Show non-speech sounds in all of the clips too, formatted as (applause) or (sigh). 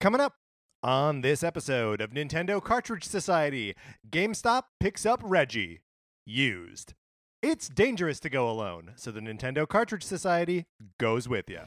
Coming up on this episode of Nintendo Cartridge Society, GameStop picks up Reggie. Used. It's dangerous to go alone, so the Nintendo Cartridge Society goes with you.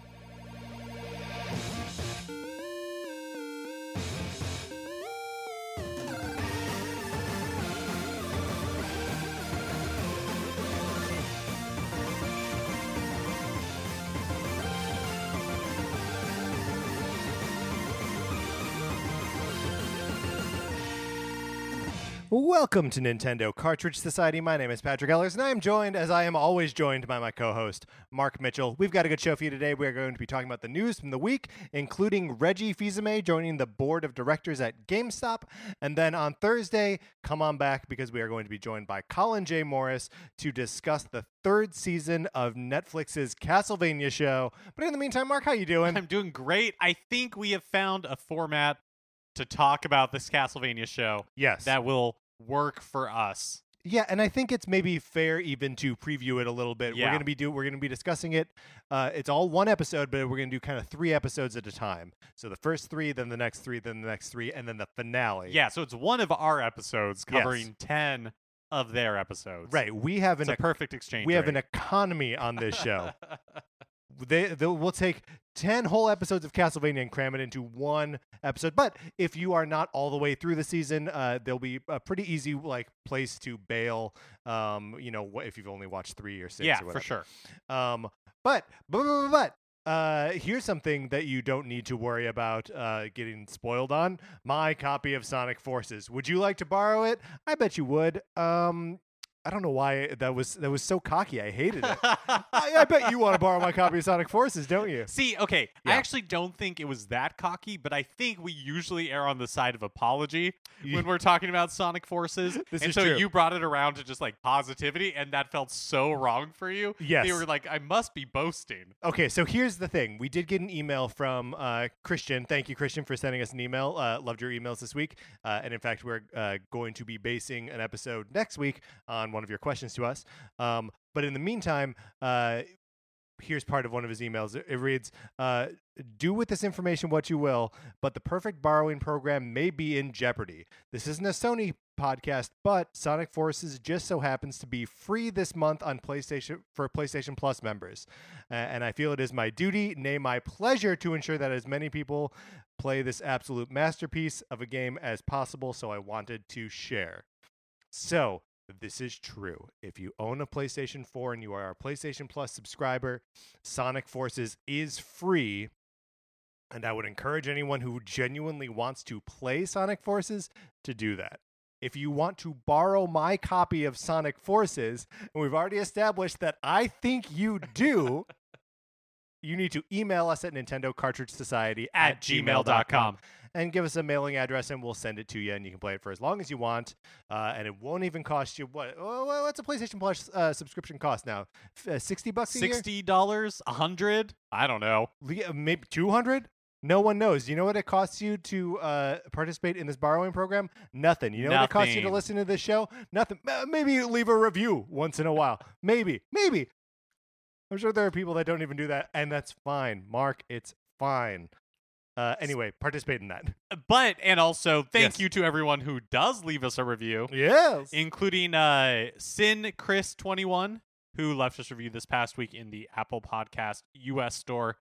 Welcome to Nintendo Cartridge Society. My name is Patrick Ellers, and I am joined, as I am always joined, by my co host, Mark Mitchell. We've got a good show for you today. We're going to be talking about the news from the week, including Reggie Fils-Aimé joining the board of directors at GameStop. And then on Thursday, come on back because we are going to be joined by Colin J. Morris to discuss the third season of Netflix's Castlevania show. But in the meantime, Mark, how you doing? I'm doing great. I think we have found a format to talk about this Castlevania show yes. that will work for us. Yeah, and I think it's maybe fair even to preview it a little bit. We're gonna be do we're gonna be discussing it. Uh, it's all one episode, but we're gonna do kind of three episodes at a time. So the first three, then the next three, then the next three, and then the finale. Yeah, so it's one of our episodes Yes. covering 10 of their episodes. right. We have It's an a perfect exchange. we have an economy on this show. (laughs) they they'll, we'll take 10 whole episodes of Castlevania and cram it into one episode. But if you are not all the way through the season, uh, there'll be a pretty easy like place to bail. Um, you know, if you've only watched three or six. yeah, or for sure. Um, but but but, but uh, here's something that you don't need to worry about uh, getting spoiled on. My copy of Sonic Forces. Would you like to borrow it? I bet you would. Um, I don't know why that was that was so cocky. I hated it. I, I bet you want to borrow my copy of Sonic Forces, don't you? See, okay, I actually don't think it was that cocky, but I think we usually err on the side of apology (laughs) when we're talking about Sonic Forces. This and is so true. you brought it around to just like positivity, and that felt so wrong for you. Yes. You were like, I must be boasting. Okay, so here's the thing. We did get an email from uh, Christian. Thank you, Christian, for sending us an email. Uh, loved your emails this week. Uh, and in fact, we're uh, going to be basing an episode next week on one of your questions to us. Um, but in the meantime, uh, here's part of one of his emails. It, reads uh, Do with this information what you will, but the perfect borrowing program may be in jeopardy. This isn't a Sony podcast, but Sonic Forces just so happens to be free this month on PlayStation for PlayStation Plus members. Uh, and I feel it is my duty, nay, my pleasure, to ensure that as many people play this absolute masterpiece of a game as possible. So I wanted to share. So this is true. If you own a PlayStation 4 and you are a PlayStation Plus subscriber, Sonic Forces is free. And I would encourage anyone who genuinely wants to play Sonic Forces to do that. If you want to borrow my copy of Sonic Forces, and we've already established that I think you do, (laughs) you need to email us at Nintendo Cartridge Society At gmail.com. and give us a mailing address and we'll send it to you and you can play it for as long as you want uh, and it won't even cost you what oh, what's a PlayStation Plus uh, subscription cost now uh, 60 bucks a year Sixty dollars, a hundred? I don't know. Uh, maybe 200 no one knows. You know what it costs you to uh, participate in this borrowing program? Nothing. You know what it costs you to listen to this show? Nothing. Uh, Maybe leave a review once in a while. Maybe. Maybe. I'm sure there are people that don't even do that, and that's fine. Mark, it's fine. Uh, anyway, participate in that. But and also thank Yes. you to everyone who does leave us a review, Yes. including uh Sin Chris twenty one, who left us a review this past week in the Apple Podcast US store.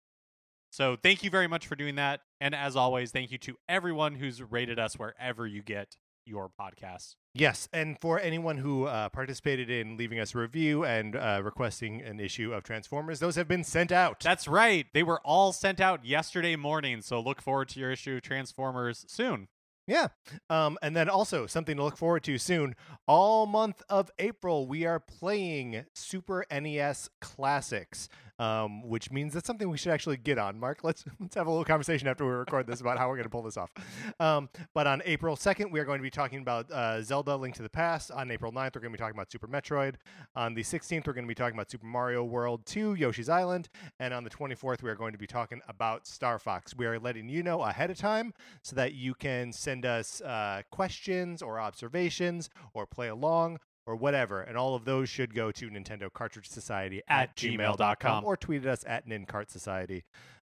So thank you very much for doing that. And as always, thank you to everyone who's rated us wherever you get your podcast. Yes, and for anyone who uh, participated in leaving us a review and uh, requesting an issue of Transformers, those have been sent out. That's right. They were all sent out yesterday morning. So look forward to your issue of Transformers soon. Yeah. Um, and then also something to look forward to soon. All month of April, we are playing Super NES Classics, um, which means that's something we should actually get on. Mark, let's (laughs) let's have a little conversation after we record this about how we're going to pull this off. Um, but on April 2nd, we are going to be talking about uh, Zelda Link to the Past. On April 9th, we're going to be talking about Super Metroid. On the 16th, we're going to be talking about Super Mario World 2, Yoshi's Island. And on the 24th, we are going to be talking about Star Fox. We are letting you know ahead of time so that you can send us uh, questions or observations or play along or whatever. And all of those should go to Nintendo Cartridge Society at, At gmail.com gmail.com. or tweet at us at NinCart Society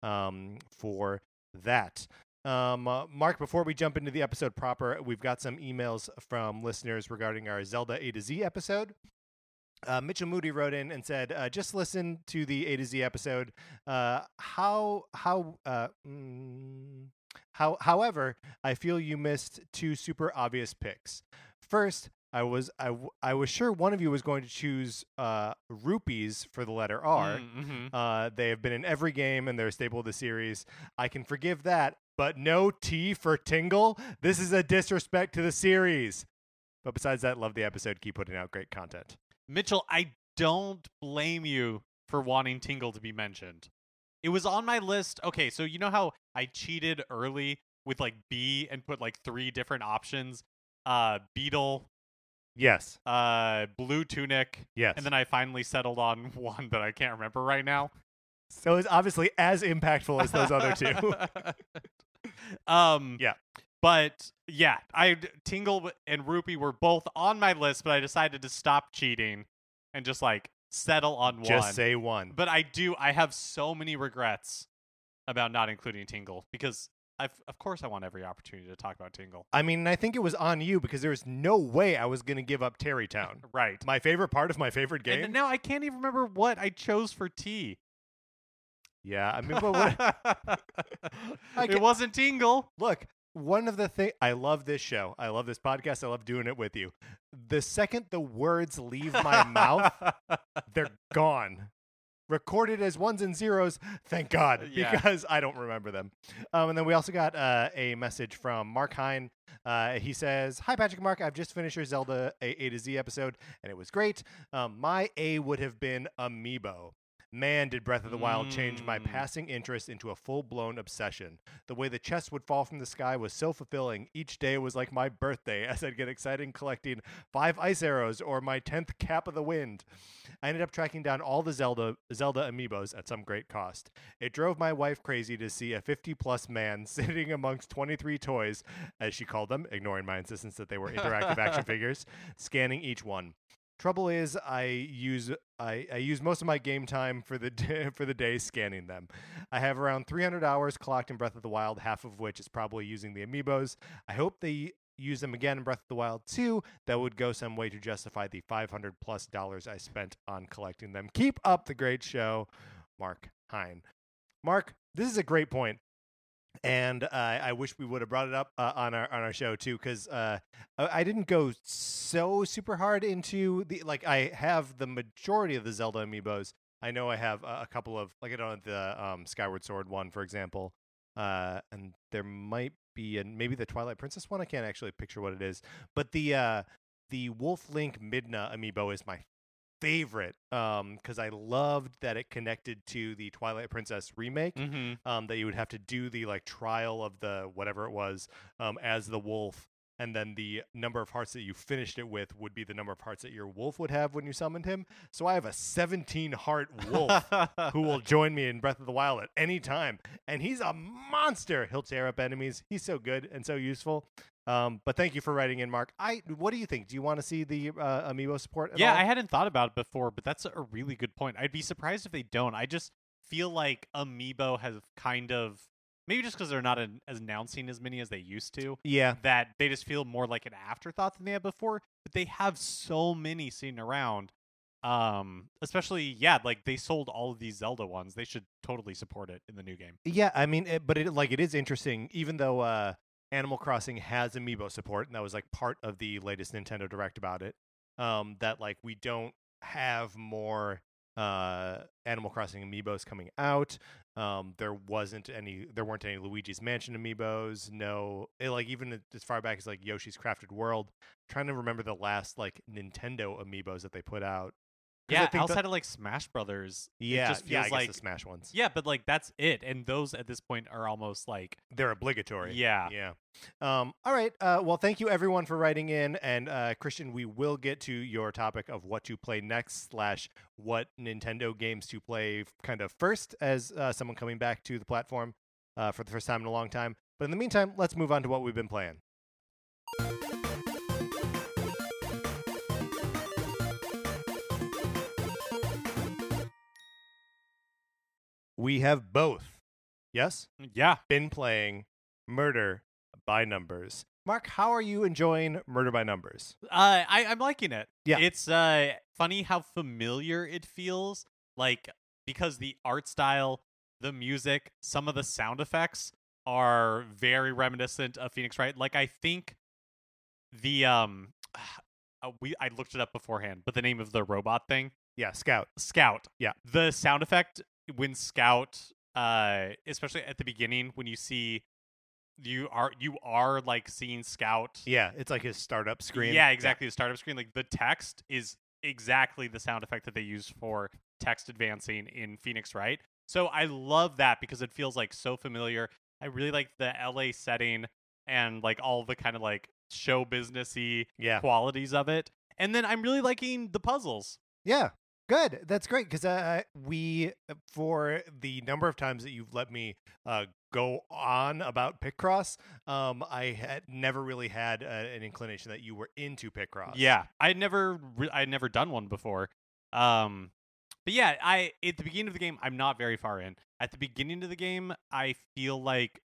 um, for that. Um, uh, Mark, before we jump into the episode proper, we've got some emails from listeners regarding our Zelda A to Z episode. Uh, Mitchell Moody wrote in and said, uh, "Just listen to the A to Z episode. Uh, how how uh, mm, how however, I feel you missed two super obvious picks. First, I was I, w- I was sure one of you was going to choose uh, rupees for the letter R. Mm-hmm. Uh, they have been in every game and they're a staple of the series. I can forgive that, but no T for Tingle. This is a disrespect to the series. But besides that, love the episode. Keep putting out great content. Mitchell, I don't blame you for wanting Tingle to be mentioned. It was on my list. Okay, so you know how I cheated early with like B and put like three different options? Uh Beetle, Yes, uh Blue Tunic, yes. and then I finally settled on (laughs) one that I can't remember right now. so it's obviously as impactful as those other two. (laughs) um Yeah. But yeah, I Tingle and Rupee were both on my list, but I decided to stop cheating and just like settle on one. Just say one. But I do. I have so many regrets about not including Tingle because, I've, of course, I want every opportunity to talk about Tingle. I mean, I think it was on you because there was no way I was going to give up Terrytown. (laughs) Right. My favorite part of my favorite game. And now I can't even remember what I chose for T. yeah, I mean, but what, (laughs) it wasn't Tingle. look, one of the things I love this show. I love this podcast. I love doing it with you. The second the words leave my mouth, they're (laughs) gone. Recorded as ones and zeros, thank God, Yeah. because I don't remember them. Um, and then we also got uh, a message from Mark Hine. Uh, he says, "Hi Patrick Mark, I've just finished your Zelda a-, a to Z episode, and it was great. Um, my A would have been Amiibo. Man, did Breath of the Wild change my Mm. passing interest into a full blown obsession. The way the chests would fall from the sky was so fulfilling. Each day was like my birthday (laughs) as I'd get excited collecting five ice arrows or my 10th cap of the wind. I ended up tracking down all the Zelda Zelda amiibos at some great cost. It drove my wife crazy to see a 50 plus man (laughs) sitting amongst 23 toys, as she called them, ignoring my insistence that they were interactive action (laughs) figures, scanning each one. Trouble is, I use I, I use most of my game time for the (laughs) day, for the day scanning them. I have around 300 hours clocked in Breath of the Wild, half of which is probably using the amiibos. I hope they use them again in Breath of the Wild 2. That would go some way to justify the 500 plus dollars I spent on collecting them. Keep up the great show, Mark Hine. Mark, this is a great point and uh, I wish we would have brought it up uh, on our on our show too, because uh, I didn't go so super hard into the like. I have the majority of the Zelda amiibos. I know I have a, couple of like I don't have the um, Skyward Sword one, for example, uh, and there might be and maybe the Twilight Princess one. I can't actually picture what it is, but the uh, the Wolf Link Midna amiibo is my favorite um because I loved that it connected to the Twilight Princess remake Mm-hmm. um, that you would have to do the like trial of the whatever it was um, as the wolf, and then the number of hearts that you finished it with would be the number of hearts that your wolf would have when you summoned him. So I have a 17 heart wolf who will (laughs) join me in Breath of the Wild at any time, and he's a monster. He'll tear up enemies. He's so good and so useful. Um, but thank you for writing in, Mark. I what do you think? Do you want to see the uh, amiibo support? At yeah, all? I hadn't thought about it before, but that's a really good point. I'd be surprised if they don't. I just feel like Amiibo has kind of maybe just because they're not an, as announcing as many as they used to. yeah. that they just feel more like an afterthought than they had before. But they have so many sitting around. Um, especially yeah, like they sold all of these Zelda ones. They should totally support it in the new game. Yeah, I mean, it, but it like it is interesting, even though uh, Animal Crossing has amiibo support, and that was like part of the latest Nintendo Direct about it. Um, that like we don't have more uh Animal Crossing amiibos coming out. Um, there wasn't any, there weren't any Luigi's Mansion amiibos. No, it, like even as far back as like Yoshi's Crafted World. trying to remember the last like Nintendo amiibos that they put out. Yeah, think the- outside of like Smash Brothers, yeah, it just feels yeah, like the Smash ones. yeah, but like that's it. And those at this point are almost like they're obligatory. yeah, Yeah. Um, all right. Uh, well, thank you everyone for writing in, and uh, Christian, we will get to your topic of what to play next slash what Nintendo games to play kind of first as uh, someone coming back to the platform uh, for the first time in a long time. But in the meantime, let's move on to what we've been playing. We have both, yes, yeah. been playing Murder by Numbers. Mark, how are you enjoying Murder by Numbers? Uh, I I'm liking it. Yeah. it's uh funny how familiar it feels. Like because the art style, the music, some of the sound effects are very reminiscent of Phoenix Wright. Like I think the um, (sighs) uh, we I looked it up beforehand, but the name of the robot thing, Yeah, Scout. Scout. Yeah. the sound effect when Scout, uh, especially at the beginning when you see. You are you are like seeing Scout Yeah, it's like his startup screen. yeah, exactly. The startup screen, like the text is exactly the sound effect that they use for text advancing in Phoenix, right? So I love that because it feels like so familiar. I really like the LA setting and like all the kind of like show businessy Yeah. qualities of it. And then I'm really liking the puzzles. Yeah. Good. That's great because uh, we, for the number of times that you've let me uh, go on about Picross, um, I had never really had uh, an inclination that you were into Picross. Yeah, I had never re- I had never done one before. Um, but yeah, I at the beginning of the game, I'm not very far in. At the beginning of the game, I feel like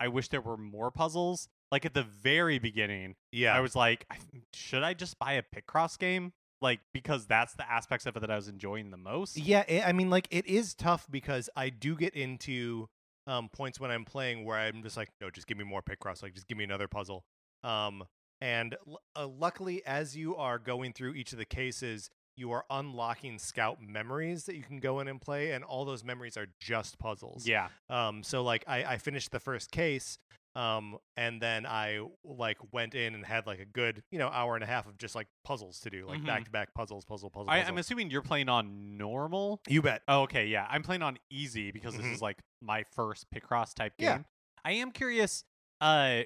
I wish there were more puzzles. Like at the very beginning, Yeah. I was like, should I just buy a Picross game? Like because that's the aspects of it that I was enjoying the most. Yeah, i I mean, like it is tough because I do get into um, points when I'm playing where I'm just like, no, just give me more Picross, like just give me another puzzle. Um, and l- uh, luckily, as you are going through each of the cases, you are unlocking scout memories that you can go in and play, and all those memories are just puzzles. Yeah, Um, so like I, I finished the first case, um, and then I like went in and had like a good, you know, hour and a half of just like puzzles to do, like Mhm. back to back puzzles, puzzle, puzzle. I, puzzle. I'm assuming you're playing on normal. you bet. Oh, okay, yeah. I'm playing on easy because Mhm. this is like my first Picross type game. Yeah. I am curious, uh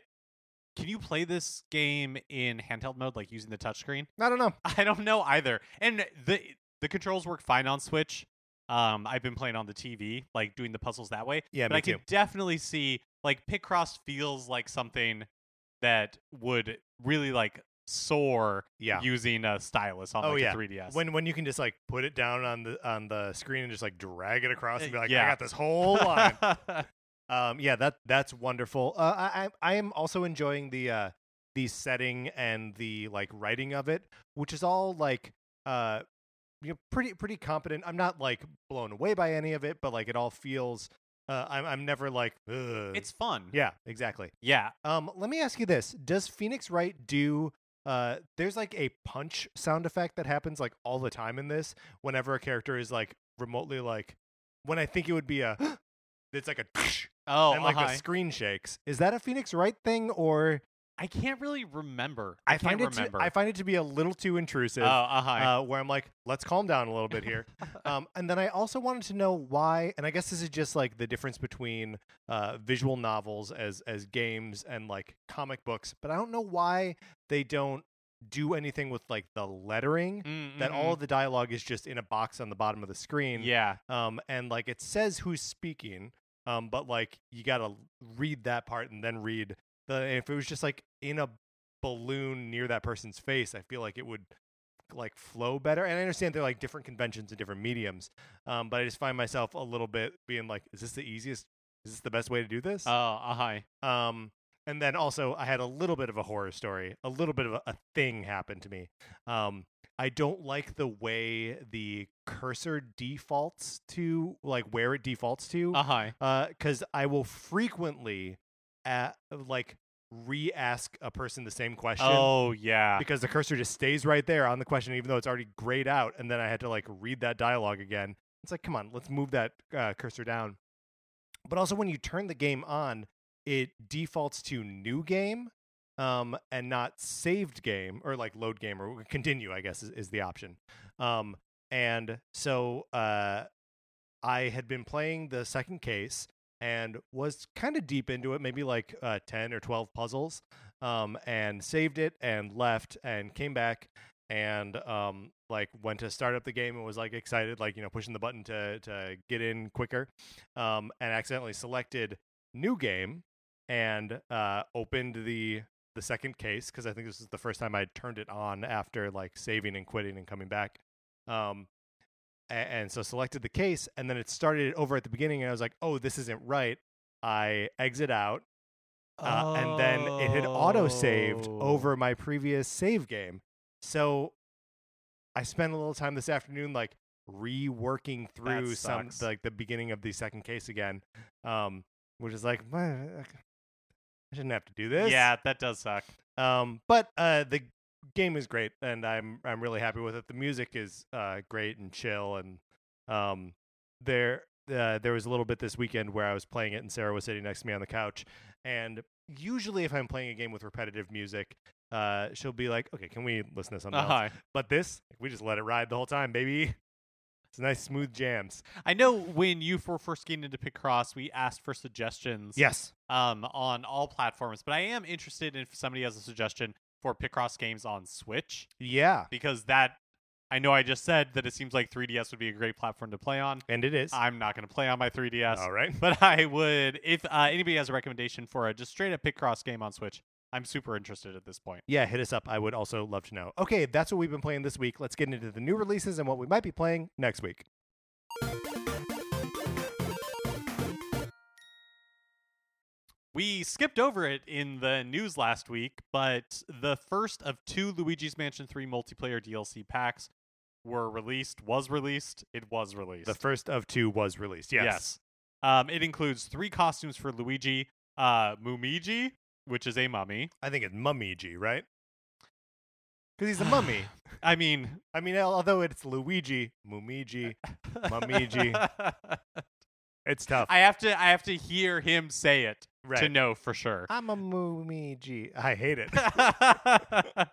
can you play this game in handheld mode like using the touchscreen? I don't know. (laughs) I don't know either. And the the controls work fine on Switch. Um I've been playing on the TV, like doing the puzzles that way. Yeah, but me I too. can definitely see like Picross feels like something that would really like soar Yeah. using a stylus on Oh, like yeah. a 3DS. when when you can just like put it down on the on the screen and just like drag it across and be like, yeah. I got this whole line. (laughs) um, yeah, that that's wonderful. Uh, I I I am also enjoying the uh the setting and the like writing of it, which is all like uh you know pretty pretty competent. I'm not like blown away by any of it, but like it all feels. Uh, I'm I'm never like. Ugh. it's fun. yeah, exactly. Yeah. Um, let me ask you this: Does Phoenix Wright do? Uh, there's like a punch sound effect that happens like all the time in this. Whenever a character is like remotely like, when I think it would be a, (gasps) it's like a, (laughs) Oh, and like uh-huh. the screen shakes. Is that a Phoenix Wright thing, or I can't really remember. I, I, find can't it remember. to, I find it to be a little too intrusive. oh, uh-huh. uh, where I'm like, let's calm down a little bit here. (laughs) um, and then I also wanted to know why, and I guess this is just like the difference between uh, visual novels as as games and like comic books, but I don't know why they don't do anything with like the lettering. Mm, That mm, all mm. of the dialogue is just in a box on the bottom of the screen. yeah. Um, and like it says who's speaking. Um, but like you gotta read that part and then read the. If it was just like in a balloon near that person's face, I feel like it would like flow better. And I understand they're like different conventions and different mediums. Um, but I just find myself a little bit being like, is this the easiest? Is this the best way to do this? Oh, uh-huh. Um, and then also I had a little bit of a horror story. A little bit of a, a thing happened to me. Um, I don't like the way the cursor defaults to like where it defaults to. Uh-huh. Uh, because I will frequently, at, like, re-ask a person the same question. Oh, yeah. Because the cursor just stays right there on the question, even though it's already grayed out, and then I had to like read that dialogue again. It's like, come on, let's move that uh, cursor down. But also, when you turn the game on, it defaults to new game, um, and not saved game or like load game or continue. I guess is, is the option. Um, and so uh, I had been playing the second case and was kind of deep into it, maybe like uh, 10 or 12 puzzles, um, and saved it and left and came back and um, like went to start up the game and was like excited, like, you know, pushing the button to, to get in quicker um, and accidentally selected new game and uh, opened the the second case because I think this is the first time I'd turned it on after like saving and quitting and coming back. Um, a- and, so selected the case and then it started over at the beginning and I was like, oh, this isn't right. I exit out, uh, and then it had auto saved Oh. over my previous save game. So I spent a little time this afternoon like reworking through some like the beginning of the second case again, um, which is like I shouldn't have to do this. Yeah, that does suck. Um, but uh, the game is great, and I'm I'm really happy with it. The music is uh, great and chill, and um, there uh, there was a little bit this weekend where I was playing it, and Sarah was sitting next to me on the couch. And usually, if I'm playing a game with repetitive music, uh, she'll be like, "Okay, can we listen to something? Uh-huh. But this, we just let it ride the whole time, baby. It's nice, smooth jams. I know when you were first getting into Picross, we asked for suggestions. Yes. um, on all platforms. But I am interested if somebody has a suggestion for Picross games on Switch Yeah. because that I know I just said that it seems like 3DS would be a great platform to play on. And it is. I'm not going to play on my 3DS, All right. but I would if uh, anybody has a recommendation for a just straight up Picross game on Switch. I'm super interested at this point. Yeah, hit us up. I would also love to know. Okay, that's what we've been playing this week. Let's get into the new releases and what we might be playing next week. We skipped over it in the news last week, but the first of two Luigi's Mansion 3 multiplayer DLC packs were released, was released, it was released. The first of two was released. Yes. Yes. Um, it includes three costumes for Luigi, uh, Mumiji, which is a mummy. I think it's Mummiji, right? Because he's a (sighs) mummy. I mean, I mean, although it's Luigi, Mumiji, (laughs) Mumiji. (laughs) it's tough. I have to I have to hear him say it to know for sure. I'm a Mumiji. I hate it. (laughs)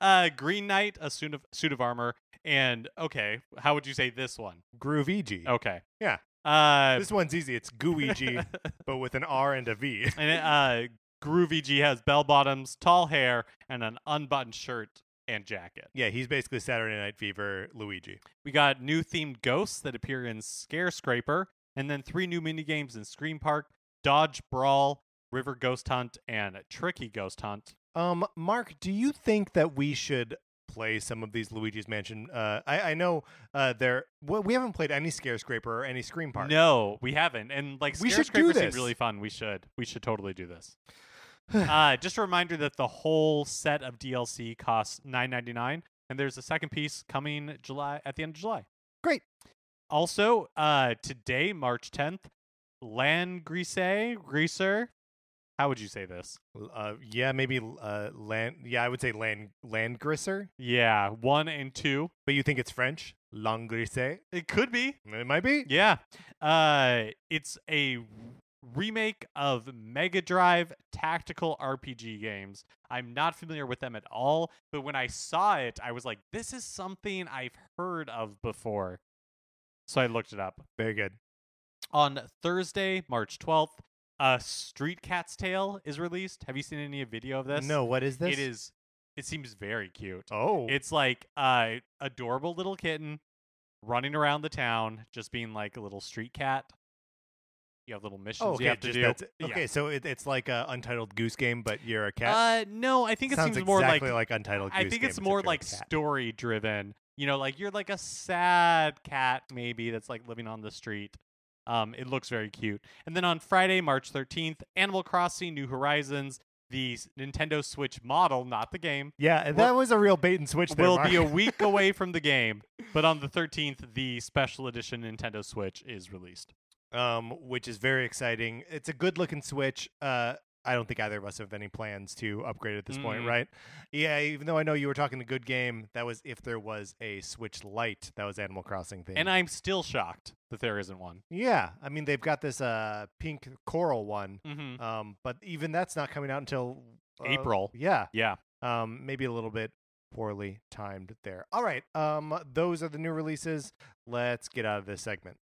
uh, Green Knight, a suit of suit of armor, and okay, how would you say this one? Groovigi. Okay, Yeah. Uh, This one's easy. It's Gooigi, (laughs) but with an R and a V. and it, uh, Groovigi has bell bottoms, tall hair, and an unbuttoned shirt and jacket. yeah, he's basically Saturday Night Fever Luigi. We got new themed ghosts that appear in Scare Scraper, and then three new mini games in Scream Park, Dodge Brawl, River Ghost Hunt, and Tricky Ghost Hunt. Um, Mark, do you think that we should play some of these Luigi's Mansion? Uh, I, I know uh, there well, we haven't played any Scare Scraper or any Scream Park. No, we haven't. And like we should do this. really fun. We should we should totally do this. (sighs) uh, just a reminder that the whole set of DLC costs nine ninety nine, and there's a second piece coming July at the end of July. Great. Also, uh, today, March 10th, land greaser? Greaser how would you say this? Uh yeah maybe uh land yeah i would say land land griser yeah one and two. But you think it's french? Langrise it could be. It might be. Yeah. Uh it's a remake of mega drive tactical rpg games. I'm not familiar with them at all but when i saw it i was like this is something i've heard of before. So i looked it up. Very good. On Thursday, March 12th, A Street Cat's Tale is released. Have you seen any video of this? No, what is this? It is. It seems very cute. Oh, It's like a adorable little kitten running around the town, just being like a little street cat. You have little missions oh, okay. you have to do. that's- Yeah. Okay, so it, it's like a Untitled Goose Game, but you're a cat. Uh, no, I think it seems more like, like, Untitled Goose I think it's more like story driven. You know, like you're like a sad cat maybe that's like living on the street. Um, it looks very cute. And then on Friday, March 13th, Animal Crossing New Horizons, the Nintendo Switch model, not the game, Yeah, and will- that was a real bait and switch. There, will Mark. be a week away (laughs) from the game, but on the 13th, the special edition Nintendo Switch is released. um, which is very exciting. It's a good looking Switch. Uh, I don't think either of us have any plans to upgrade at this point, Mm. right? Yeah, even though I know you were talking a good game, that was if there was a Switch Lite that was Animal Crossing thing. And I'm still shocked that there isn't one. yeah, I mean they've got this uh pink coral one, Mm-hmm. um, but even that's not coming out until uh, April. Yeah, Yeah. um, maybe a little bit poorly timed there. All right, um, those are the new releases. Let's get out of this segment.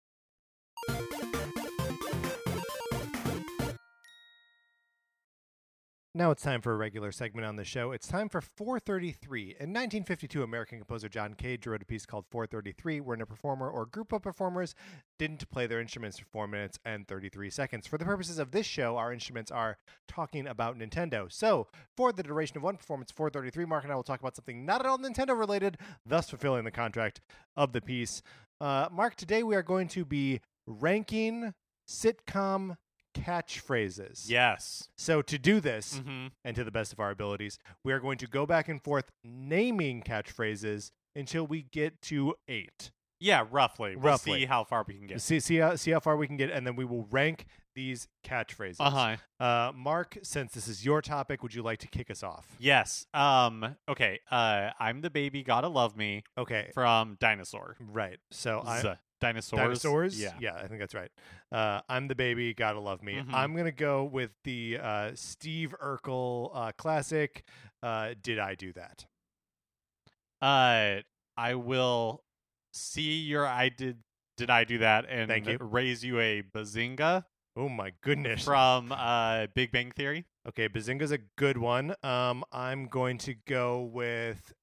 Now it's time for a regular segment on the show. It's time for 433. In 1952, American composer John Cage wrote a piece called 433, wherein a performer or group of performers didn't play their instruments for 4 minutes and 33 seconds. For the purposes of this show, our instruments are talking about Nintendo. So, for the duration of one performance, 433, Mark and I will talk about something not at all Nintendo related, thus fulfilling the contract of the piece. Uh, Mark, today we are going to be ranking sitcom catchphrases. Yes. So to do this, hmm and to the best of our abilities, we are going to go back and forth naming catchphrases until we get to eight. Yeah, roughly. We'll Roughly. see how far we can get. See, see how see how far we can get, and then we will rank these catchphrases. Uh-huh. Uh, Mark, since this is your topic, would you like to kick us off? Yes. Um okay. Uh I'm the baby, gotta love me Okay, from Dinosaur. right. So I, dinosaurs. dinosaurs. Yeah. yeah, I think that's right. Uh, I'm the baby, gotta love me. Mhm. I'm gonna go with the uh, Steve Urkel uh, classic. Uh, Did I do that? Uh I will see your I did did I do that and Thank you. raise you a bazinga Oh my goodness. from uh Big Bang Theory. Okay, Bazinga's a good one. Um, I'm going to go with.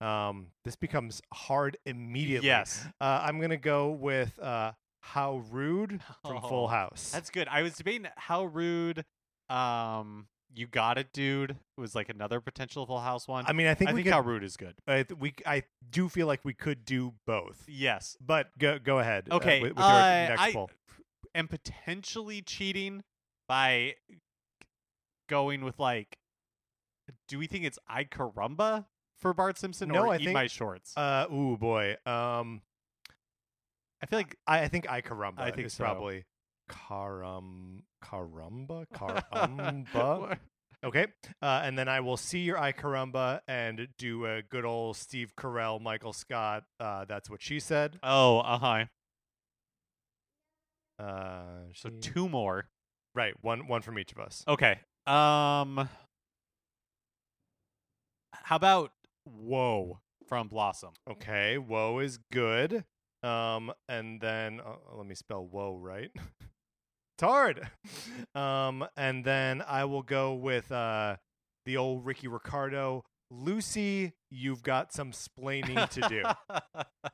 Um, this becomes hard immediately. Yes. Uh, I'm gonna go with uh, how rude (laughs) from Oh, Full House. That's good. I was debating how rude um you got it, dude. It Was like another potential Full House one. I mean, I think I think could. how rude is good. I th- we I do feel like we could do both, Yes. but go go ahead. uh, Okay, with, with your uh, next I- poll. am potentially cheating by going with like do we think it's I carumba for Bart Simpson No, or I eat think- my shorts? Uh, ooh boy. Um, I feel like I, I think I carumba. I think is so. probably carum carumba carumba. (laughs) Okay, uh, and then I will see your I carumba and do a good old Steve Carell, Michael Scott. Uh, that's what she said. Oh, uh-huh. Uh, So she- two more. right, one one from each of us. Okay. Um How about whoa from Blossom? Okay, whoa is good. Um, and then uh, let me spell whoa right. (laughs) it's hard. (laughs) Um, and then I will go with uh the old Ricky Ricardo. Lucy, you've got some splaining to do. (laughs)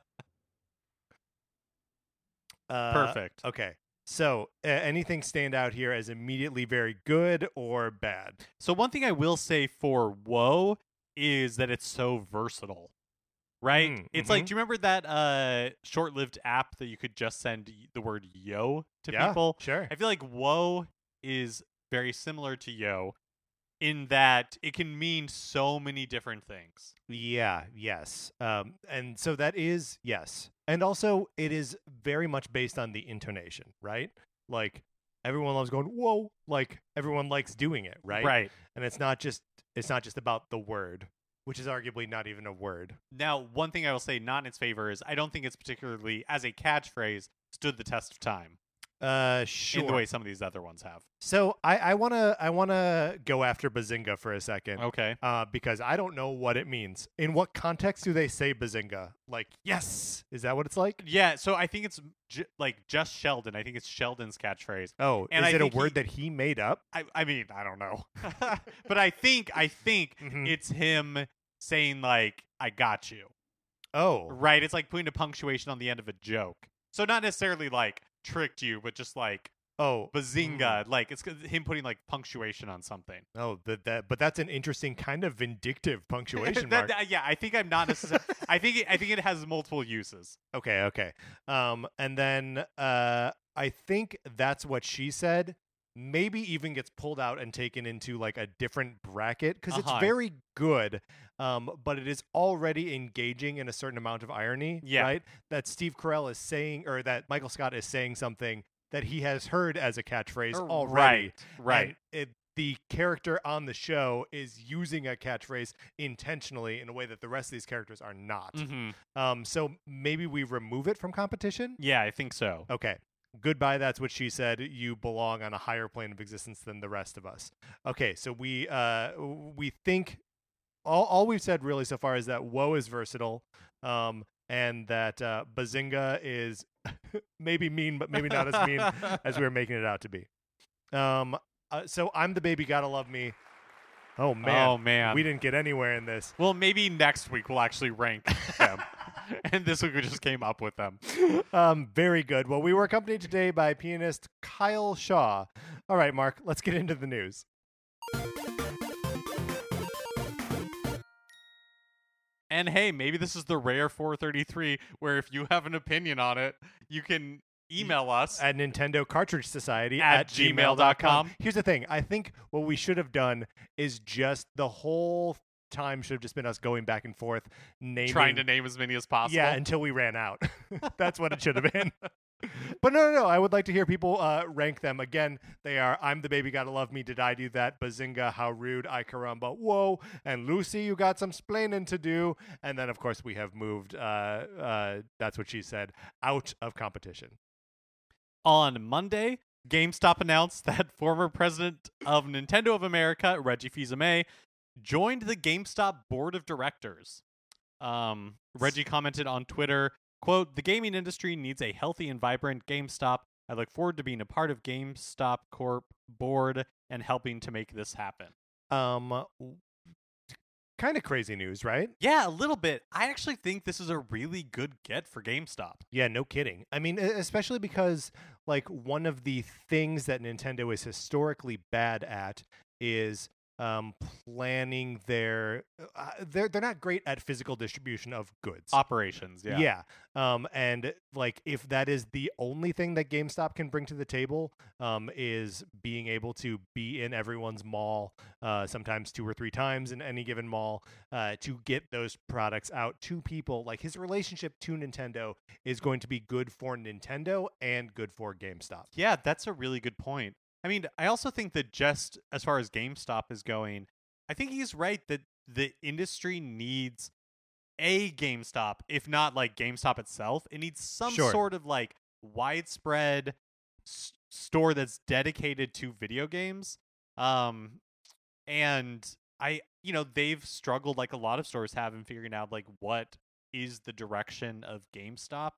Uh, Perfect. Okay. So, uh, anything stand out here as immediately very good or bad? So one thing I will say for Whoa is that it's so versatile. Right? Mm, it's like mhm. do you remember that uh short-lived app that you could just send the word yo to yeah, people? Sure. I feel like Whoa is very similar to yo in that it can mean so many different things. Yeah, yes. Um, and so that is yes. And also it is very much based on the intonation, right? Like everyone loves going, whoa, like everyone likes doing it, right? Right. And it's not just it's not just about the word, which is arguably not even a word. Now, one thing I will say not in its favor is I don't think it's particularly as a catchphrase stood the test of time Uh sure. in the way some of these other ones have. So I, I wanna I wanna go after Bazinga for a second. Okay. Uh, because I don't know what it means. In what context do they say Bazinga? Like, yes, is that what it's like? Yeah, so I think it's j- like just Sheldon. I think it's Sheldon's catchphrase. Oh, And is I it a think he- word that he made up? I I mean, I don't know. (laughs) but I think I think Mhm. it's him saying like I got you. Oh, Right? It's like putting a punctuation on the end of a joke. So not necessarily like tricked you, but just like oh, bazinga, like it's him putting like punctuation on something. Oh, that that, but that's an interesting kind of vindictive punctuation (laughs) That- mark. that- yeah, I think I'm not necessarily. (laughs) I think it, I think it has multiple uses. Okay, okay. Um, and then uh, I think that's what she said. Maybe even gets pulled out and taken into like a different bracket because Uh-huh. it's very good, um, but it is already engaging in a certain amount of irony. Yeah. Right. That Steve Carell is saying, or that Michael Scott is saying something that he has heard as a catchphrase Er, already. Right, right. It, the character on the show is using a catchphrase intentionally in a way that the rest of these characters are not. hmm Um, so maybe we remove it from competition. Yeah, I think so. Okay. Goodbye. That's what she said. You belong on a higher plane of existence than the rest of us. Okay. So we uh we think all all we've said really so far is that whoa is versatile, um, and that uh, Bazinga is (laughs) maybe mean, but maybe not as mean as we were (laughs) making it out to be. Um. Uh, so I'm the baby. Gotta love me. Oh man. oh man. We didn't get anywhere in this. well, maybe next week we'll actually rank them, (laughs) (laughs) and this week we just came up with them. um, very good. Well, we were accompanied today by pianist Kyle Shaw. All right, Mark, let's get into the news. And hey, maybe this is the rare 433 where if you have an opinion on it, you can email us. at Nintendo Cartridge Society At at, gmail.com. gmail.com. Here's the thing. I think what we should have done is just the whole time should have just been us going back and forth naming trying to name as many as possible. Yeah, until we ran out. (laughs) (laughs) That's what it should have been. but no, no, no. I would like to hear people uh, rank them. Again, they are I'm the baby, gotta love me. Did I do that? Bazinga, how rude. I caramba, whoa. And Lucy, you got some splaining to do. And then, of course, we have moved, uh, uh, that's what she said, out of competition. On Monday, GameStop announced that former president of Nintendo of America, Reggie Fils-Aimé, joined the GameStop board of directors. Um, Reggie commented on Twitter, quote, "The gaming industry needs a healthy and vibrant GameStop. I look forward to being a part of GameStop Corp board and helping to make this happen." Um, kind of crazy news, right? Yeah, a little bit. I actually think this is a really good get for GameStop. Yeah, no kidding. I mean, especially because like one of the things that Nintendo is historically bad at is um planning their uh, they're they're not great at physical distribution of goods. Operations, yeah. Yeah. Um and like if that is the only thing that GameStop can bring to the table um is being able to be in everyone's mall uh sometimes two or three times in any given mall uh to get those products out to people like his relationship to Nintendo is going to be good for Nintendo and good for GameStop. Yeah, that's a really good point. I mean, I also think that just as far as GameStop is going, I think he's right that the industry needs a GameStop, if not like GameStop itself. It needs some Sure. sort of like widespread s- store that's dedicated to video games. Um, and I, you know, they've struggled like a lot of stores have in figuring out like what is the direction of GameStop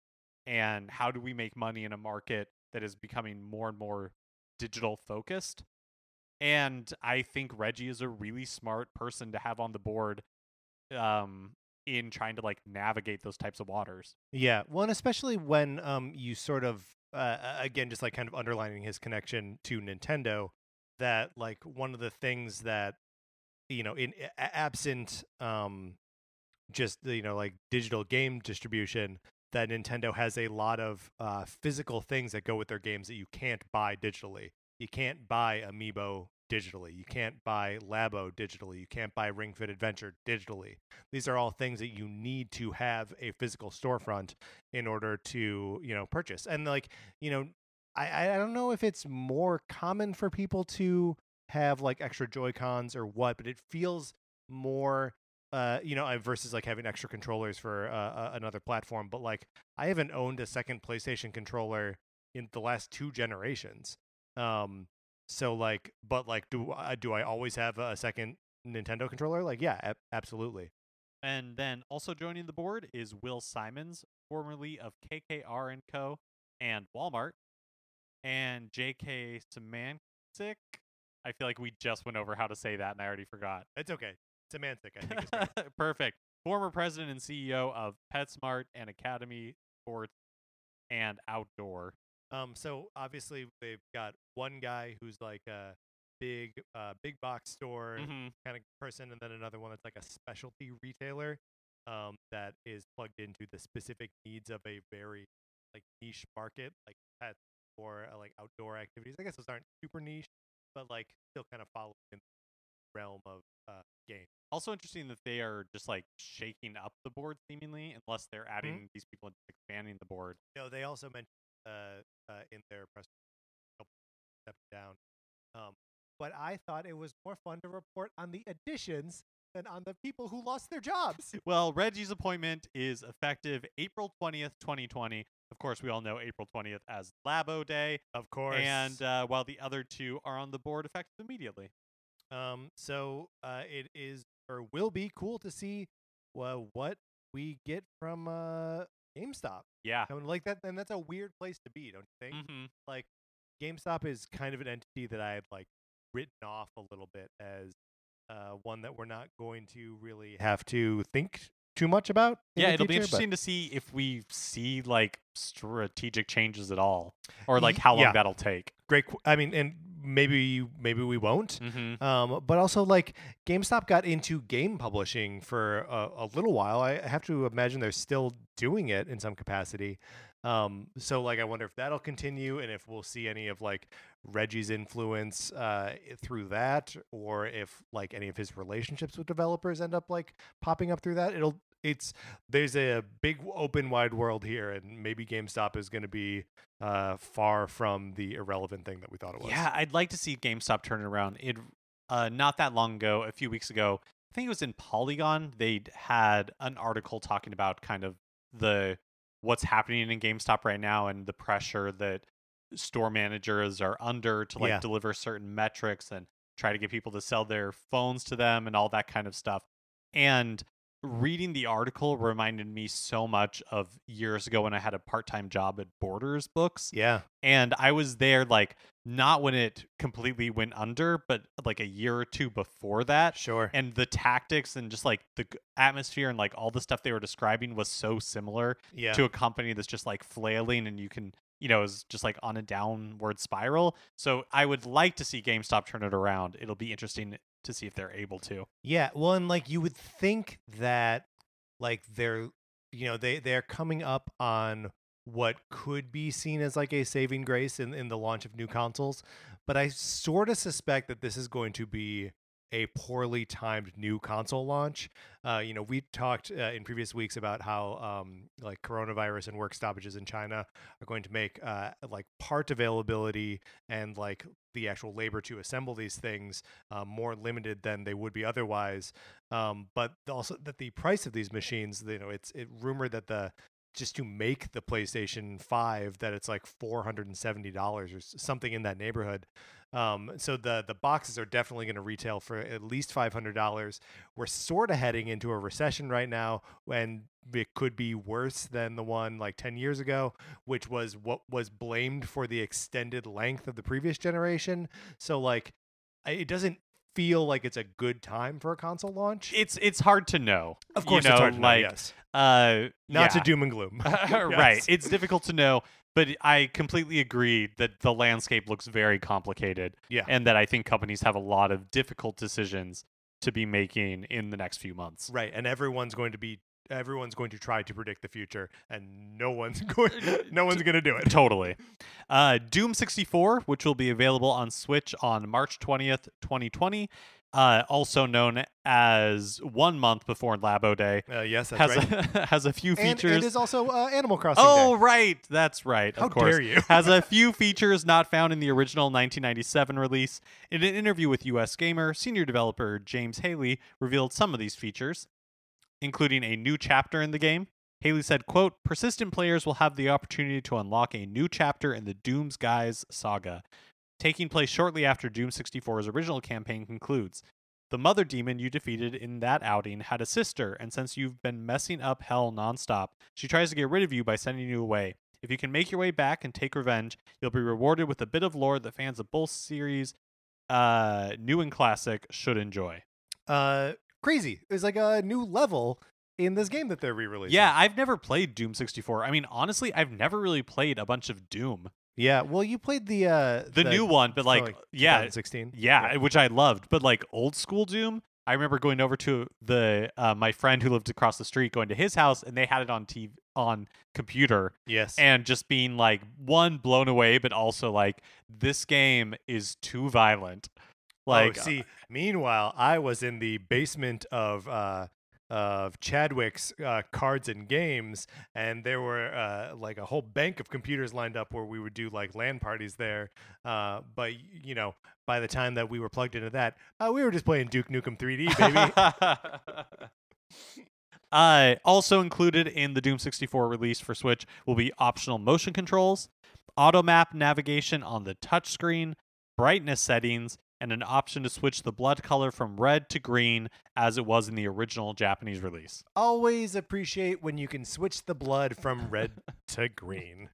and how do we make money in a market that is becoming more and more digital focused. And I think Reggie is a really smart person to have on the board um in trying to like navigate those types of waters. Yeah, well, and especially when um you sort of uh, again just like kind of underlining his connection to Nintendo, that like one of the things that you know in absent um just you know like digital game distribution that Nintendo has a lot of uh physical things that go with their games that you can't buy digitally. You can't buy Amiibo digitally. You can't buy Labo digitally. You can't buy Ring Fit Adventure digitally. These are all things that you need to have a physical storefront in order to, you know, purchase. And like, you know, I I don't know if it's more common for people to have like extra Joy Cons or what, but it feels more uh you know versus like having extra controllers for uh, uh, another platform but like i haven't owned a second playstation controller in the last two generations um so like but like do i do i always have a second nintendo controller like yeah ab- absolutely And then also joining the board is Will Simons, formerly of KKR and Co. and Walmart, and J.K. Symancyk. I feel like we just went over how to say that, and I already forgot. it's okay semantic i think is right. (laughs) Perfect. Former president and CEO of PetSmart and Academy Sports and Outdoor. Um, so obviously they've got one guy who's like a big, uh, big box store Mhm. kind of person, and then another one that's like a specialty retailer, um, that is plugged into the specific needs of a very like niche market, like pets or uh, like outdoor activities. I guess those aren't super niche, but like still kind of follow in the realm of uh, games. Also interesting that they are just like shaking up the board seemingly, unless they're adding these people and expanding the board. No, they also mentioned uh, uh, in their press step down. Um, but I thought it was more fun to report on the additions than on the people who lost their jobs. (laughs) Well, Reggie's appointment is effective April 20th, 2020. Of course, we all know April 20th as Labo Day. Of course. And uh, while the other two are on the board effective immediately. um, so uh, it is or will be cool to see well, what we get from uh, GameStop. Yeah. I mean, like that, and that's a weird place to be, don't you think? hmm Like, GameStop is kind of an entity that I had like written off a little bit as uh, one that we're not going to really have to think too much about. Yeah, it'll be future, but- interesting to see if we see like strategic changes at all, or like how long yeah. that'll take. Great. qu- I mean, and maybe maybe we won't. Mm-hmm. Um, but also like GameStop got into game publishing for a, a little while. I have to imagine they're still doing it in some capacity. Um, so like I wonder if that'll continue and if we'll see any of like Reggie's influence uh, through that, or if like any of his relationships with developers end up like popping up through that. It'll it's there's a big open wide world here, and maybe GameStop is going to be uh, far from the irrelevant thing that we thought it was. Yeah, I'd like to see GameStop turn it around. It uh, not that long ago, a few weeks ago, I think it was in Polygon. They had an article talking about kind of the what's happening in GameStop right now and the pressure that store managers are under to like Yeah. deliver certain metrics and try to get people to sell their phones to them and all that kind of stuff. And reading the article reminded me so much of years ago when I had a part-time job at Borders Books Yeah. and I was there like not when it completely went under, but like a year or two before that. Sure. And the tactics and just like the atmosphere and like all the stuff they were describing was so similar yeah. to a company that's just like flailing and you can, you know, is just like on a downward spiral. So I would like to see GameStop turn it around. It'll be interesting to see if they're able to. Yeah, well, and like you would think that, like they're, you know, they they're coming up on what could be seen as like a saving grace in in the launch of new consoles, but I sort of suspect that this is going to be a poorly timed new console launch. Uh, you know, we talked uh, in previous weeks about how um, like coronavirus and work stoppages in China are going to make uh, like part availability and like the actual labor to assemble these things uh, more limited than they would be otherwise. Um, but also that the price of these machines, you know, it's it rumored that the just to make the PlayStation 5 that it's like $470 or something in that neighborhood. Um, so the the boxes are definitely going to retail for at least $500. We're sort of heading into a recession right now and it could be worse than the one like 10 years ago, which was what was blamed for the extended length of the previous generation. So like it doesn't feel like it's a good time for a console launch. It's it's hard to know. of you course know, it's hard to know, yes. uh Not to doom and gloom. (laughs) (laughs) right. It's difficult to know, but I completely agree that the landscape looks very complicated Yeah. and that I think companies have a lot of difficult decisions to be making in the next few months. Right, and everyone's going to be everyone's going to try to predict the future, and no one's (laughs) going (laughs) no one's going to do it. Totally. Uh, Doom 64, which will be available on Switch on March 20th, 2020, uh, also known as one month before Labo Day, Uh, yes, that's has right. a, (laughs) has a few and, features. and is also uh, Animal Crossing. Oh, Day. right. That's right. How of course. dare you? Has a (laughs) few features not found in the original 1997 release. In an interview with US Gamer, senior developer James Haley revealed some of these features, including a new chapter in the game. Haley said, quote, persistent players will have the opportunity to unlock a new chapter in the Doom's Guys saga, taking place shortly after Doom 64's original campaign concludes. The mother demon you defeated in that outing had a sister, and since you've been messing up hell nonstop, she tries to get rid of you by sending you away. If you can make your way back and take revenge, you'll be rewarded with a bit of lore that fans of both series, uh, new and classic, should enjoy. Uh, crazy. It's like a new level in this game that they're re-releasing. Yeah, I've never played Doom 64. I mean, honestly, I've never really played a bunch of Doom. Yeah. Well, you played the uh The, new one, but from, like, yeah, 2016. yeah, which I loved. But like old school Doom, I remember going over to the uh, my friend who lived across the street, going to his house, and they had it on TV on computer, Yes. and just being like one blown away, but also like this game is too violent. Like, oh, see, meanwhile, I was in the basement of uh of Chadwick's uh, cards and games, and there were uh, like a whole bank of computers lined up where we would do like LAN parties there. Uh, but you know, by the time that we were plugged into that, uh, we were just playing Duke Nukem 3D, baby. (laughs) also included in the Doom 64 release for Switch will be optional motion controls, auto map navigation on the touchscreen, brightness settings, and an option to switch the blood color from red to green as it was in the original Japanese release. Always appreciate when you can switch the blood from red (laughs) to green.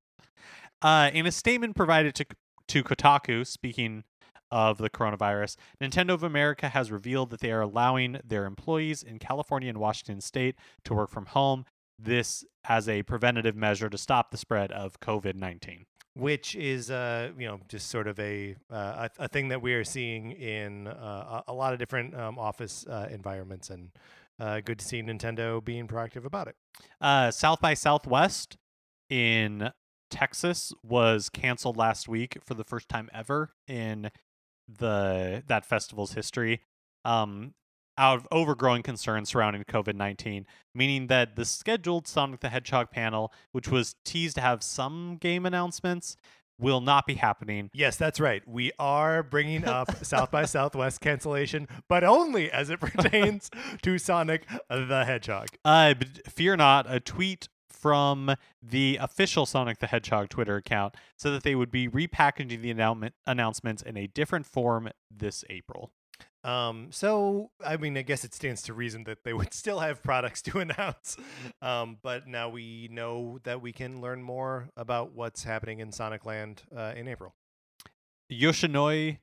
Uh, in a statement provided to to Kotaku, speaking of the coronavirus, Nintendo of America has revealed that they are allowing their employees in California and Washington State to work from home. This as a preventative measure to stop the spread of COVID nineteen. Which is uh you know just sort of a uh, a, a thing that we are seeing in uh, a, lot of different um, office uh, environments and uh, good to see Nintendo being proactive about it. Uh, South by Southwest in Texas was canceled last week for the first time ever in the that festival's history. Um, out of overgrowing concerns surrounding COVID 19, meaning that the scheduled Sonic the Hedgehog panel, which was teased to have some game announcements, will not be happening. Yes, that's right. We are bringing (laughs) up South by Southwest cancellation, but only as it pertains (laughs) to Sonic the Hedgehog. Uh, but fear not, a tweet from the official Sonic the Hedgehog Twitter account said that they would be repackaging the announcement announcements in a different form this April. Um, so I mean, I guess it stands to reason that they (laughs) would still have products to (laughs) announce. Um, but now we know that we can learn more about what's happening in Sonic Land uh, in April. Yoshinori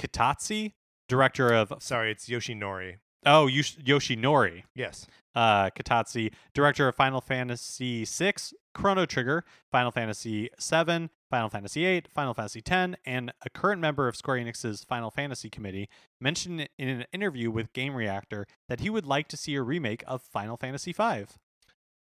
Kitase, director of Sorry, it's Yoshinori. oh Yosh- Yoshinori Yes. uh, Kitase, director of Final Fantasy VI, Chrono Trigger, Final Fantasy VII, Final Fantasy VIII, Final Fantasy X, and a current member of Square Enix's Final Fantasy Committee, mentioned in an interview with Game Reactor that he would like to see a remake of Final Fantasy V.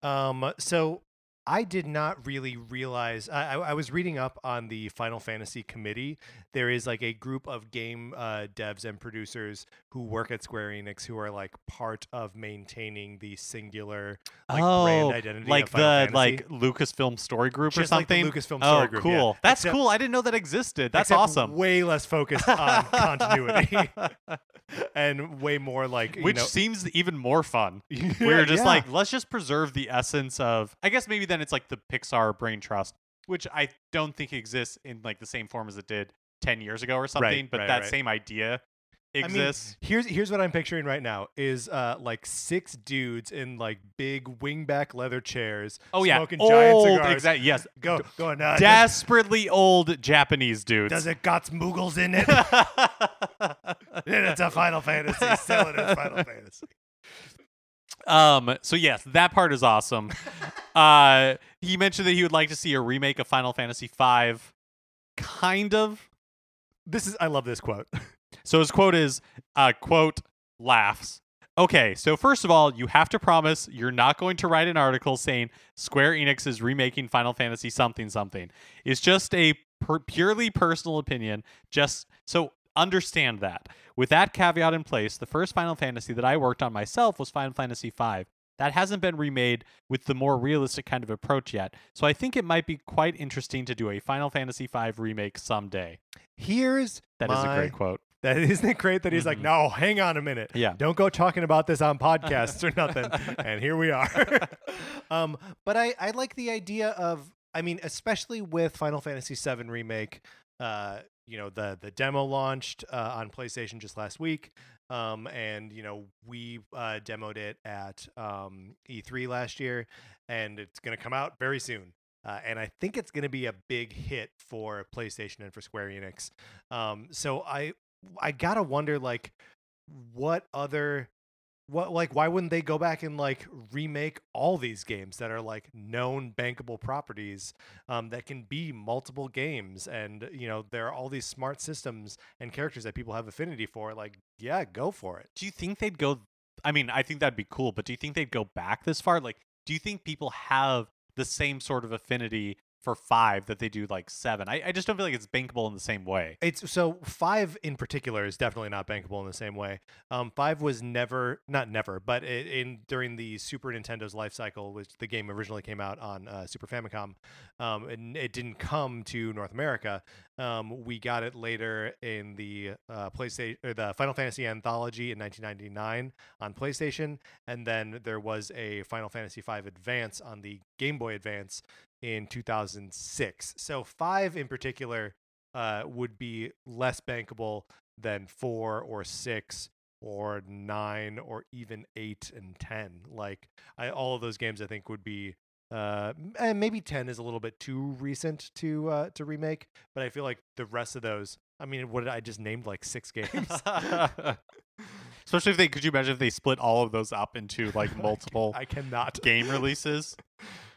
Um, so I did not really realize. I, I, was reading up on the Final Fantasy committee. There is like a group of game uh, devs and producers who work at Square Enix who are like part of maintaining the singular like brand identity. of Oh, like the Fantasy. like Lucasfilm Story Group or Just like the something. Lucasfilm oh, Story Group, yeah. cool! That's Except- cool. I didn't know that existed. That's awesome. Way less focused on (laughs) continuity (laughs) and way more like you Which know, seems even more fun. Yeah, we were just yeah. like, let's just preserve the essence of. I guess maybe then it's like the Pixar brain trust, which I don't think exists in like the same form as it did ten years ago or something. but right, that right. same idea I mean, exists. here's here's what I'm picturing right now is uh like six dudes in like big wingback leather chairs. oh yeah, smoking old, giant cigars. exact- yes, Go going uh, does- desperately old Japanese dudes. Does it got Moogles in it? (laughs) and it's a Final Fantasy. Sell it as Final (laughs) Fantasy. Um. So yes, that part is awesome. uh, he mentioned that he would like to see a remake of Final Fantasy V. Kind of. This is I love this quote. (laughs) So his quote is, uh, quote, laughs. Okay, so first of all, you have to promise you're not going to write an article saying Square Enix is remaking Final Fantasy something something. It's just a per- purely personal opinion. Just so understand that. With that caveat in place, the first Final Fantasy that I worked on myself was Final Fantasy V. That hasn't been remade with the more realistic kind of approach yet. So I think it might be quite interesting to do a Final Fantasy V remake someday. Here's That is a great quote. (laughs) That isn't it great that he's like, Mhm. no, hang on a minute. Yeah. Don't go talking about this on podcasts (laughs) or nothing. and here we are. (laughs) um, but I, I like the idea of I mean, especially with Final Fantasy VII remake, uh, you know, the the demo launched uh, on PlayStation just last week. Um, and you know, we uh, demoed it at um, E3 last year, and it's gonna come out very soon. Uh, and I think it's going to be a big hit for PlayStation and for Square Enix. Um, so I I gotta wonder like what other what like why wouldn't they go back and like remake all these games that are like known bankable properties um, that can be multiple games and you know there are all these smart systems and characters that people have affinity for like yeah go for it. Do you think they'd go i mean i think that'd be cool but do you think they'd go back this far? Like do you think people have the same sort of affinity for five that they do like seven i, I just don't feel like it's bankable in the same way It's so five in particular is definitely not bankable in the same way. Um, five was never, not never, but it, in during the Super Nintendo's life cycle, which the game originally came out on uh, Super Famicom, um, and it didn't come to North America. Um, we got it later in the uh, PlayStation, the Final Fantasy Anthology in 1999 on PlayStation, and then there was a Final Fantasy V Advance on the Game Boy Advance in 2006. So five in particular uh, would be less bankable than four or six or nine or even eight and ten. Like I, all of those games, I think would be. Uh, and maybe ten is a little bit too recent to uh, to remake, but I feel like the rest of those. I mean, what did I just named like six (laughs) games? (laughs) especially if they could you imagine if they split all of those up into (laughs) like multiple I cannot. game releases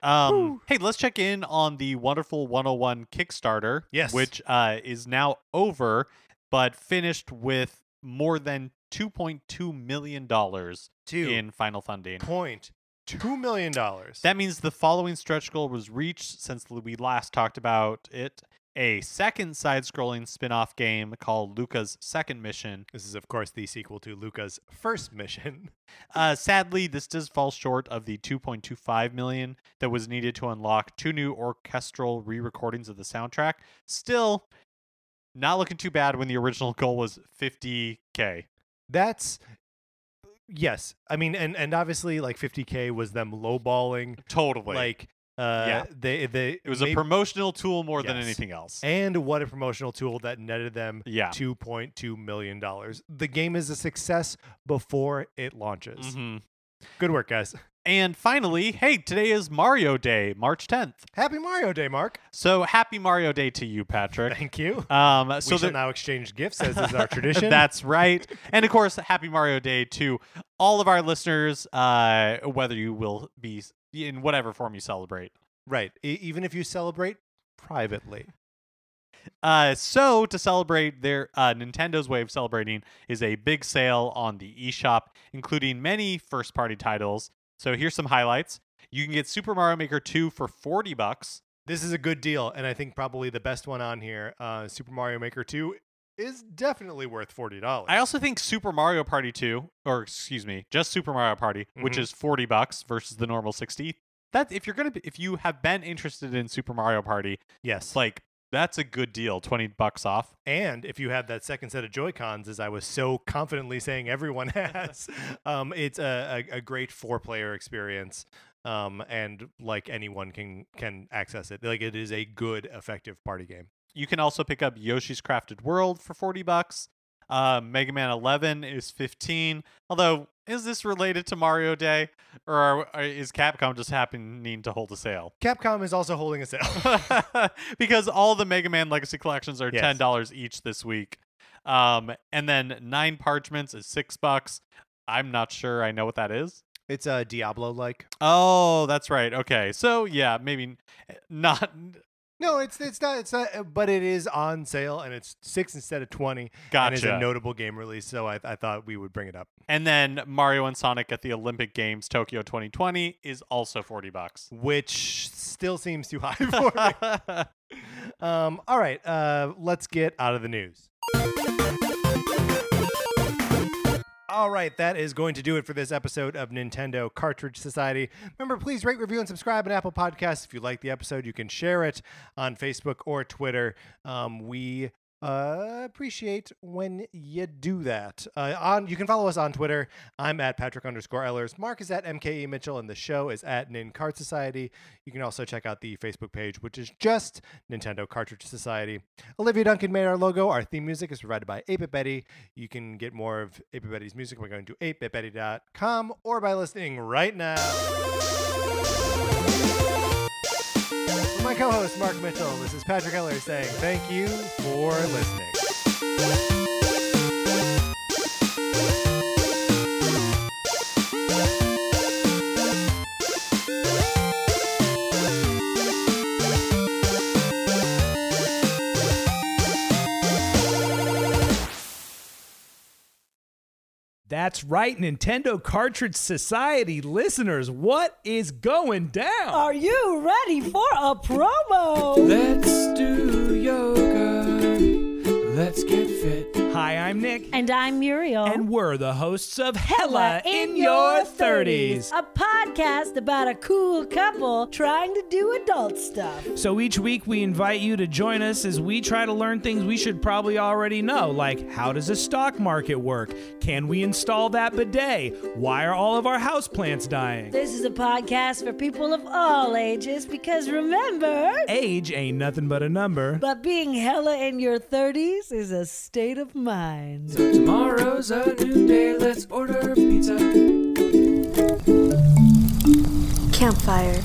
um hey let's check in on the wonderful 101 kickstarter Yes. which uh is now over but finished with more than 2.2 million dollars in final funding point two million dollars. That means the following stretch goal was reached since we last talked about it. A second side scrolling spin off game called Luka's Second Mission. This is, of course, the sequel to Luka's first mission. (laughs) Uh, sadly, this does fall short of the 2.25 million that was needed to unlock two new orchestral re-recordings of the soundtrack. Still, not looking too bad when the original (laughs) goal was 50k. That's yes. I mean, and and obviously, like 50k was them lowballing. Totally. Like, uh, Yeah. they they it was a promotional tool more than anything else. and what a promotional tool that netted them yeah. two point two million dollars. The game is a success before it launches. Mhm. Good work, guys. And finally, hey, today is Mario Day, March 10th. Happy Mario Day, Mark. So happy Mario Day to you, Patrick. Thank you. Um, we so shall now exchange gifts as is our (laughs) tradition. That's right. (laughs) And of course, happy Mario Day to all of our listeners, uh, whether you will be in whatever form you celebrate. right. E- even if you celebrate privately. Uh, so to celebrate their uh, Nintendo's way of celebrating is a big sale on the eShop, including many first-party titles. So here's some highlights. You can get Super Mario Maker 2 for 40 bucks. This is a good deal, and I think probably the best one on here. Uh, Super Mario Maker 2 is definitely worth forty dollars. I also think Super Mario Party 2, or excuse me, just Super Mario Party, which Mhm. is 40 bucks versus the normal 60. That if you're going to if you have been interested in Super Mario Party, yes, like that's a good deal, 20 bucks off. and if you have that second set of Joy Cons, as I was so confidently saying everyone (laughs) has, (laughs) um, it's a, a, a great four-player experience. Um, and like anyone can can access it. Like it is a good, effective party game. You can also pick up Yoshi's Crafted World for 40 bucks. Uh, Mega Man 11 is 15. Although, is this related to Mario Day, or are, is Capcom just happening to hold a sale? Capcom is also holding a sale. (laughs) because all the Mega Man Legacy collections are Yes. ten dollars each this week. Um, and then nine parchments is six bucks. I'm not sure I know what that is. it's a Diablo like. Oh, that's right. Okay, so yeah, maybe eh, not. No, it's it's not it's not, uh, but it is on sale and it's six instead of twenty. And it's a notable game release, so I, I thought we would bring it up. And then Mario and Sonic at the Olympic Games Tokyo 2020 is also forty bucks. which still seems too high (laughs) for me. (laughs) um, all right, uh, let's get out of the news. All right, that is going to do it for this episode of Nintendo Cartridge Society. Remember, please rate, review, and subscribe on Apple Podcasts. If you like the episode, you can share it on Facebook or Twitter. Um, we uh, appreciate when you do that. Uh, on you can follow us on Twitter. I'm at Patrick underscore Ellers. Mark is at MKE Mitchell, and the show is at Nin Cart Society. You can also check out the Facebook page, which is just Nintendo Cartridge Society. Olivia Duncan made our logo. Our theme music is provided by 8 Betty. You can get more of 8 Betty's music by going to 8bitbetty.com or by listening right now. My co-host Mark Mitchell, this is Patrick Eller saying thank you for listening. That's right, Nintendo Cartridge Society listeners, what is going down? Are you ready for a promo? Let's do yoga. Let's get fit. Hi, I'm Nick, And I'm Muriel. and we're the hosts of Hella in Your 30s. A podcast about a cool couple trying to do adult stuff. So each week we invite you to join us as we try to learn things we should probably already know, like how does a stock market work? Can we install that bidet? Why are all of our houseplants dying? This is a podcast for people of all ages because remember, Age ain't nothing but a number. but being hella in your 30s is a state of mind. So tomorrow's a new day. Let's order pizza. Campfire.